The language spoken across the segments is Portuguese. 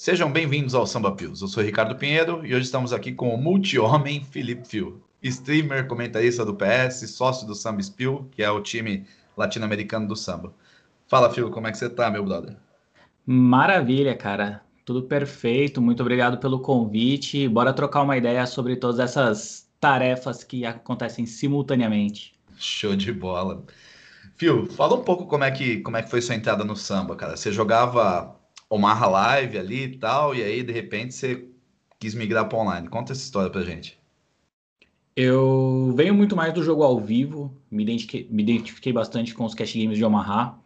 Sejam bem-vindos ao Samba Pios. Eu sou Ricardo Pinheiro e hoje estamos aqui com o multi-homem Felipe Fio, streamer, comentarista do PS, sócio do Samba Spill, que é o time latino-americano do samba. Fala, Fio, como é que você tá, meu brother? Maravilha, cara. Tudo perfeito. Muito obrigado pelo convite. Bora trocar uma ideia sobre todas essas tarefas que acontecem simultaneamente. Show de bola. Fio, fala um pouco como é que como é que foi sua entrada no samba, cara. Você jogava Omaha Live ali e tal, e aí de repente você quis migrar para online. Conta essa história pra gente. Eu venho muito mais do jogo ao vivo, me identifiquei, me identifiquei bastante com os cash games de Omaha.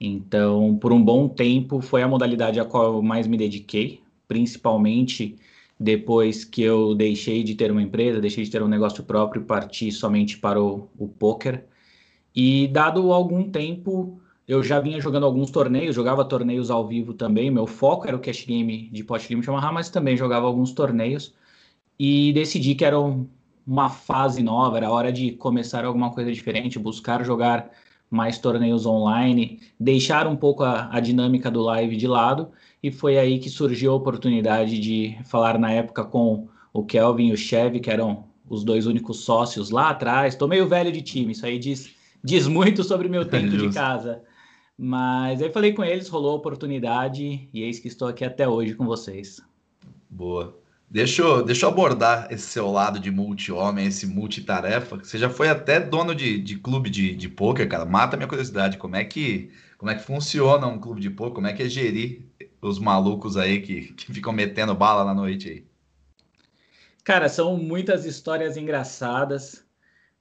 Então, por um bom tempo, foi a modalidade a qual eu mais me dediquei, principalmente depois que eu deixei de ter uma empresa, deixei de ter um negócio próprio e parti somente para o, o poker. E dado algum tempo, eu já vinha jogando alguns torneios, jogava torneios ao vivo também. Meu foco era o cash game de Pot Limit Omaha, mas também jogava alguns torneios. E decidi que era uma fase nova, era hora de começar alguma coisa diferente, buscar jogar mais torneios online, deixar um pouco a, a dinâmica do live de lado. E foi aí que surgiu a oportunidade de falar na época com o Kelvin e o Chevy, que eram os dois únicos sócios lá atrás. Tô meio velho de time, isso aí diz, diz muito sobre meu tempo de casa. Mas aí falei com eles, rolou a oportunidade e eis que estou aqui até hoje com vocês. Boa. Deixa eu, deixa eu abordar esse seu lado de multi-homem, esse multitarefa. Você já foi até dono de, de clube de, de pôquer, cara. Mata minha curiosidade. Como é que como é que funciona um clube de pôquer? Como é que é gerir os malucos aí que, que ficam metendo bala na noite aí? Cara, são muitas histórias engraçadas,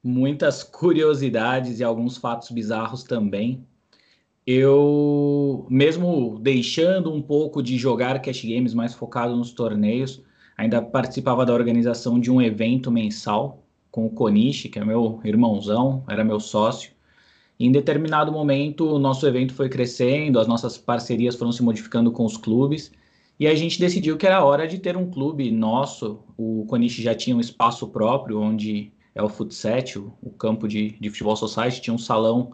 muitas curiosidades e alguns fatos bizarros também eu, mesmo deixando um pouco de jogar cash games mais focado nos torneios, ainda participava da organização de um evento mensal com o Konishi, que é meu irmãozão, era meu sócio. em determinado momento, o nosso evento foi crescendo, as nossas parcerias foram se modificando com os clubes, e a gente decidiu que era hora de ter um clube nosso. O Konishi já tinha um espaço próprio, onde é o Futset, o, campo de, de futebol society, tinha um salão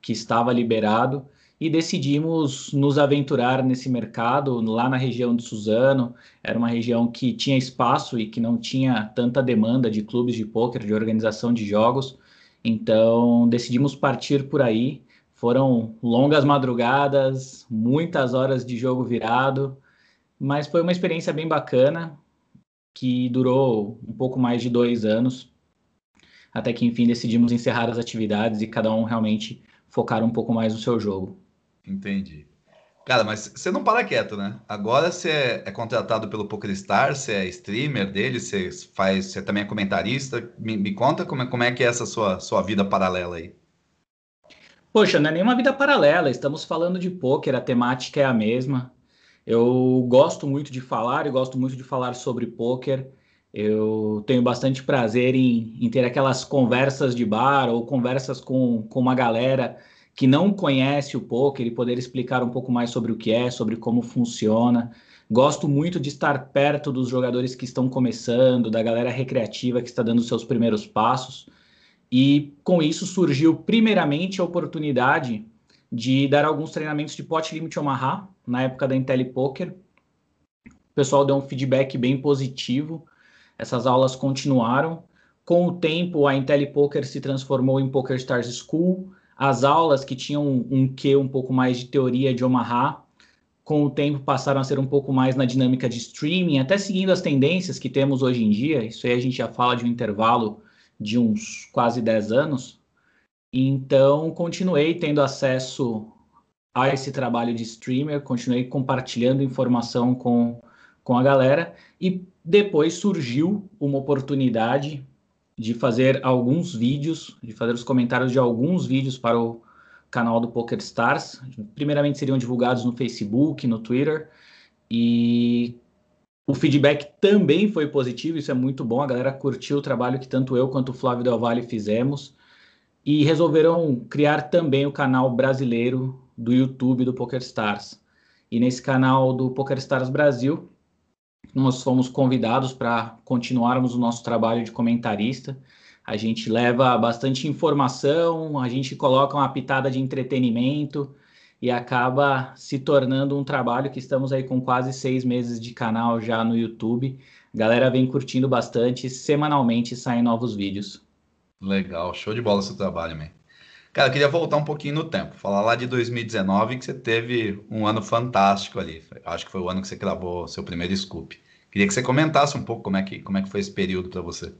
que estava liberado e decidimos nos aventurar nesse mercado lá na região de Suzano. Era uma região que tinha espaço e que não tinha tanta demanda de clubes de pôquer, de organização de jogos. Então decidimos partir por aí. Foram longas madrugadas, muitas horas de jogo virado, mas foi uma experiência bem bacana que durou um pouco mais de dois anos, até que enfim decidimos encerrar as atividades e cada um realmente focar um pouco mais no seu jogo. Entendi. Cara, mas você não para quieto, né? Agora você é, contratado pelo PokerStar, você é streamer dele, você faz, você também é comentarista. Me, me conta como é, como é que é essa sua, sua vida paralela aí. Poxa, não é nenhuma vida paralela, estamos falando de poker, a temática é a mesma. Eu gosto muito de falar, eu gosto muito de falar sobre poker. Eu tenho bastante prazer em, em ter aquelas conversas de bar ou conversas com, com uma galera que não conhece o poker e poder explicar um pouco mais sobre o que é, sobre como funciona. Gosto muito de estar perto dos jogadores que estão começando, da galera recreativa que está dando seus primeiros passos. E com isso surgiu primeiramente a oportunidade de dar alguns treinamentos de pot limit Omaha na época da IntelliPoker. O pessoal deu um feedback bem positivo. Essas aulas continuaram. Com o tempo, a IntelliPoker se transformou em PokerStars School as aulas que tinham um, um quê um pouco mais de teoria de Omaha, com o tempo passaram a ser um pouco mais na dinâmica de streaming, até seguindo as tendências que temos hoje em dia. Isso aí a gente já fala de um intervalo de uns quase 10 anos. Então, continuei tendo acesso a esse trabalho de streamer, continuei compartilhando informação com, com a galera e depois surgiu uma oportunidade de fazer alguns vídeos, de fazer os comentários de alguns vídeos para o canal do Poker Stars. Primeiramente seriam divulgados no Facebook, no Twitter, e o feedback também foi positivo, isso é muito bom. A galera curtiu o trabalho que tanto eu quanto o Flávio Del Valle fizemos e resolveram criar também o canal brasileiro do YouTube do Poker Stars. E nesse canal do Poker Stars Brasil, nós fomos convidados para continuarmos o nosso trabalho de comentarista. A gente leva bastante informação, a gente coloca uma pitada de entretenimento e acaba se tornando um trabalho que estamos aí com quase seis meses de canal já no YouTube. A galera vem curtindo bastante, semanalmente saem novos vídeos. Legal, show de bola seu trabalho, man. Cara, eu queria voltar um pouquinho no tempo, falar lá de 2019 que você teve um ano fantástico ali. Acho que foi o ano que você gravou seu primeiro scoop. Queria que você comentasse um pouco como é que, como é que foi esse período para você.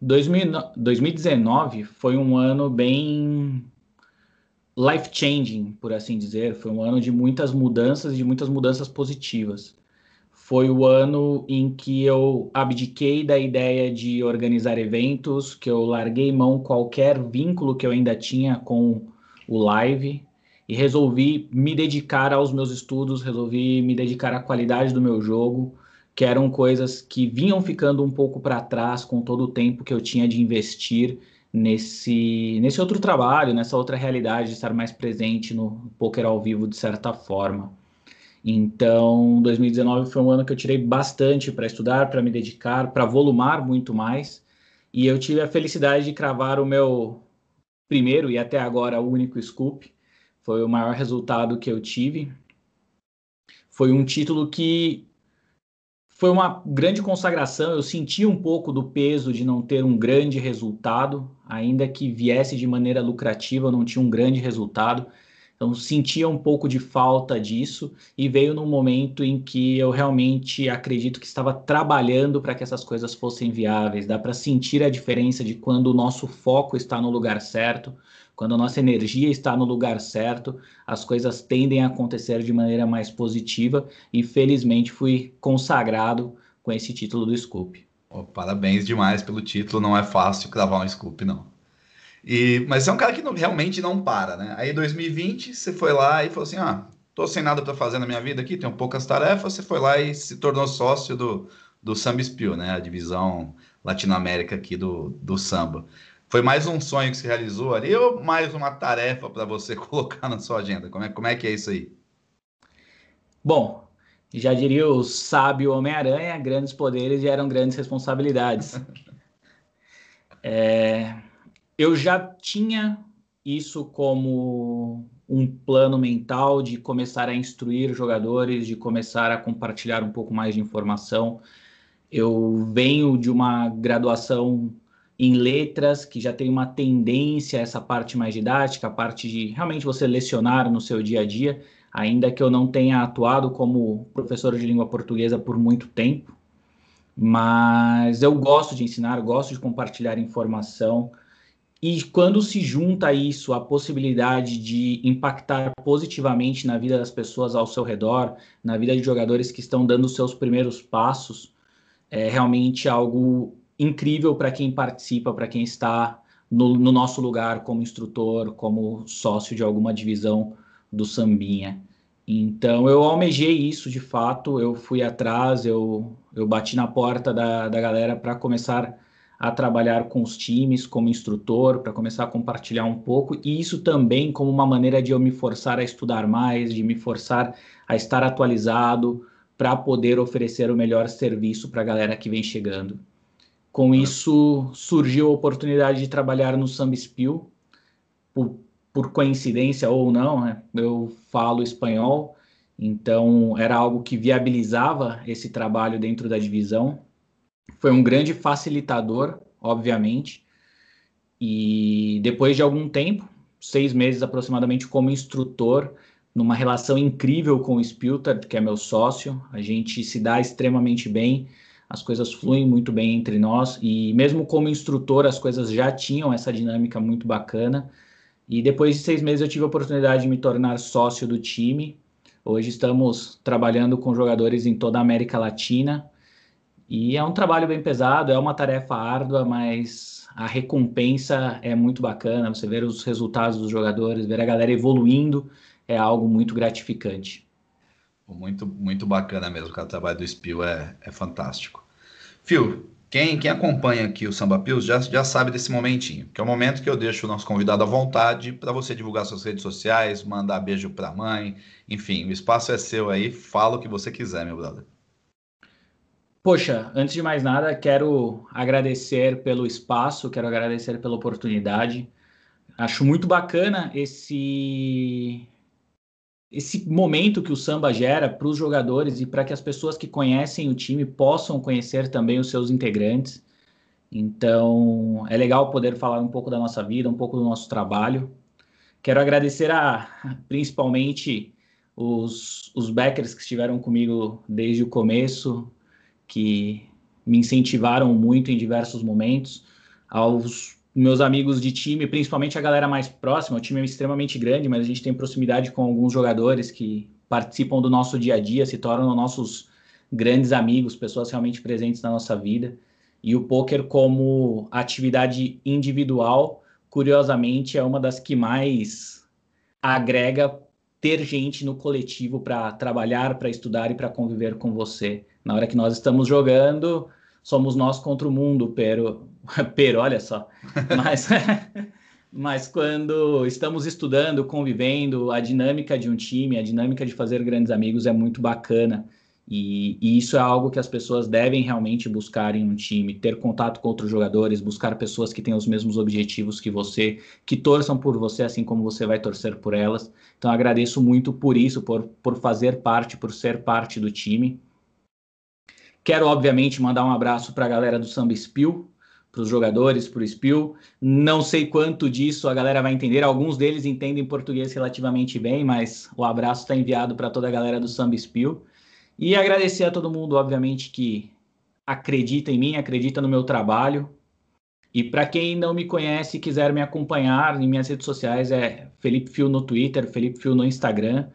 2019 foi um ano bem life-changing, por assim dizer. Foi um ano de muitas mudanças e de muitas mudanças positivas. Foi o ano em que eu abdiquei da ideia de organizar eventos, que eu larguei mão qualquer vínculo que eu ainda tinha com o live e resolvi me dedicar aos meus estudos, resolvi me dedicar à qualidade do meu jogo, que eram coisas que vinham ficando um pouco para trás com todo o tempo que eu tinha de investir nesse, nesse outro trabalho, nessa outra realidade de estar mais presente no poker ao vivo de certa forma. Então, 2019 foi um ano que eu tirei bastante para estudar, para me dedicar, para volumar muito mais. E eu tive a felicidade de cravar o meu primeiro e até agora único scoop. Foi o maior resultado que eu tive. Foi um título que foi uma grande consagração. Eu senti um pouco do peso de não ter um grande resultado, ainda que viesse de maneira lucrativa, não tinha um grande resultado. Então sentia um pouco de falta disso e veio num momento em que eu realmente acredito que estava trabalhando para que essas coisas fossem viáveis. Dá para sentir a diferença de quando o nosso foco está no lugar certo, quando a nossa energia está no lugar certo, as coisas tendem a acontecer de maneira mais positiva e felizmente fui consagrado com esse título do Scoop. Oh, parabéns demais pelo título, não é fácil cravar um Scoop, não. E, mas você é um cara que não, realmente não para, né? Aí 2020 você foi lá e falou assim: ah, tô sem nada para fazer na minha vida aqui, tenho poucas tarefas. Você foi lá e se tornou sócio do, do Samba Spill, né? A divisão Latinoamérica aqui do, do samba. Foi mais um sonho que se realizou ali ou mais uma tarefa para você colocar na sua agenda? Como é, como é que é isso aí? Bom, já diria o sábio Homem-Aranha, grandes poderes geram grandes responsabilidades. é, eu já tinha isso como um plano mental de começar a instruir jogadores, de começar a compartilhar um pouco mais de informação. Eu venho de uma graduação em letras, que já tem uma tendência a essa parte mais didática, a parte de realmente você lecionar no seu dia a dia, ainda que eu não tenha atuado como professor de língua portuguesa por muito tempo, mas eu gosto de ensinar, gosto de compartilhar informação. E quando se junta isso a possibilidade de impactar positivamente na vida das pessoas ao seu redor, na vida de jogadores que estão dando seus primeiros passos, é realmente algo incrível para quem participa, para quem está no, no, nosso lugar como instrutor, como sócio de alguma divisão do Sambinha. Então eu almejei isso de fato, eu fui atrás, eu, eu bati na porta da, da galera para começar a trabalhar com os times como instrutor, para começar a compartilhar um pouco, e isso também como uma maneira de eu me forçar a estudar mais, de me forçar a estar atualizado, para poder oferecer o melhor serviço para a galera que vem chegando. Com isso, surgiu a oportunidade de trabalhar no Sambispil, por, por coincidência ou não, né? eu falo espanhol, então era algo que viabilizava esse trabalho dentro da divisão. Foi um grande facilitador, obviamente, e depois de algum tempo, seis meses aproximadamente como instrutor, numa relação incrível com o Spilter, que é meu sócio, a gente se dá extremamente bem, as coisas fluem muito bem entre nós e mesmo como instrutor as coisas já tinham essa dinâmica muito bacana. E depois de seis meses eu tive a oportunidade de me tornar sócio do time. Hoje estamos trabalhando com jogadores em toda a América Latina e é um trabalho bem pesado, é uma tarefa árdua, mas a recompensa é muito bacana. Você ver os resultados dos jogadores, ver a galera evoluindo é algo muito gratificante. Muito, muito bacana mesmo, o trabalho do Spill é, é fantástico. Phil, quem, quem acompanha aqui o Samba Pills já, já sabe desse momentinho, que é o momento que eu deixo o nosso convidado à vontade para você divulgar suas redes sociais, mandar beijo para a mãe, enfim, o espaço é seu aí, fala o que você quiser, meu brother. Poxa, antes de mais nada, quero agradecer pelo espaço, quero agradecer pela oportunidade. Acho muito bacana esse esse momento que o samba gera para os jogadores e para que as pessoas que conhecem o time possam conhecer também os seus integrantes. Então, é legal poder falar um pouco da nossa vida, um pouco do nosso trabalho. Quero agradecer a principalmente os, os backers que estiveram comigo desde o começo, que me incentivaram muito em diversos momentos, aos meus amigos de time, principalmente a galera mais próxima. O time é extremamente grande, mas a gente tem proximidade com alguns jogadores que participam do nosso dia a dia, se tornam nossos grandes amigos, pessoas realmente presentes na nossa vida. E o poker como atividade individual, curiosamente, é uma das que mais agrega ter gente no coletivo para trabalhar, para estudar e para conviver com você. Na hora que nós estamos jogando, somos nós contra o mundo, pero, pero olha só. Mas, mas quando estamos estudando, convivendo, a dinâmica de um time, a dinâmica de fazer grandes amigos é muito bacana. E, e, isso é algo que as pessoas devem realmente buscar em um time, ter contato com outros jogadores, buscar pessoas que têm os mesmos objetivos que você, que torçam por você assim como você vai torcer por elas. Então agradeço muito por isso, por, por fazer parte, por ser parte do time. Quero, obviamente, mandar um abraço para a galera do Samba Spill, para os jogadores, para o Spill. Não sei quanto disso a galera vai entender, alguns deles entendem português relativamente bem, mas o abraço está enviado para toda a galera do Samba Spill. E agradecer a todo mundo, obviamente, que acredita em mim, acredita no meu trabalho. E para quem não me conhece e quiser me acompanhar em minhas redes sociais, é Felipe Fio no Twitter, Felipe Fio no Instagram.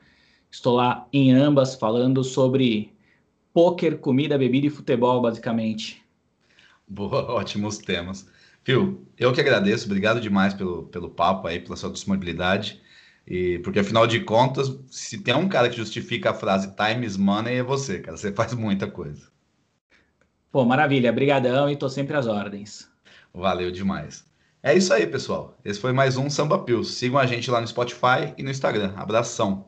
Estou lá em ambas falando sobre poker, comida, bebida e futebol, basicamente. Boa, ótimos temas. Fio, eu que agradeço, obrigado demais pelo, pelo papo aí, pela sua disponibilidade. E porque afinal de contas, se tem um cara que justifica a frase time is money, é você, cara. Você faz muita coisa. Pô, maravilha, brigadão e tô sempre às ordens. Valeu demais. É isso aí, pessoal. Esse foi mais um Samba Pills. Sigam a gente lá no Spotify e no Instagram. Abração.